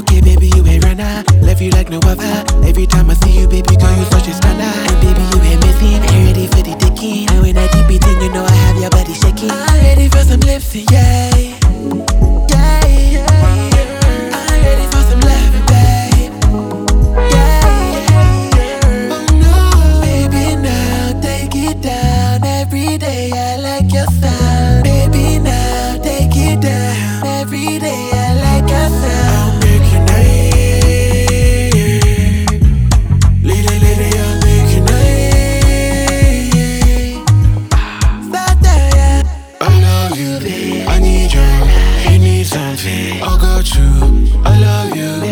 Okay, baby, you a runner. Love you like no other. Every time I see you, baby girl, you such a stunner. something. I got you, I love you.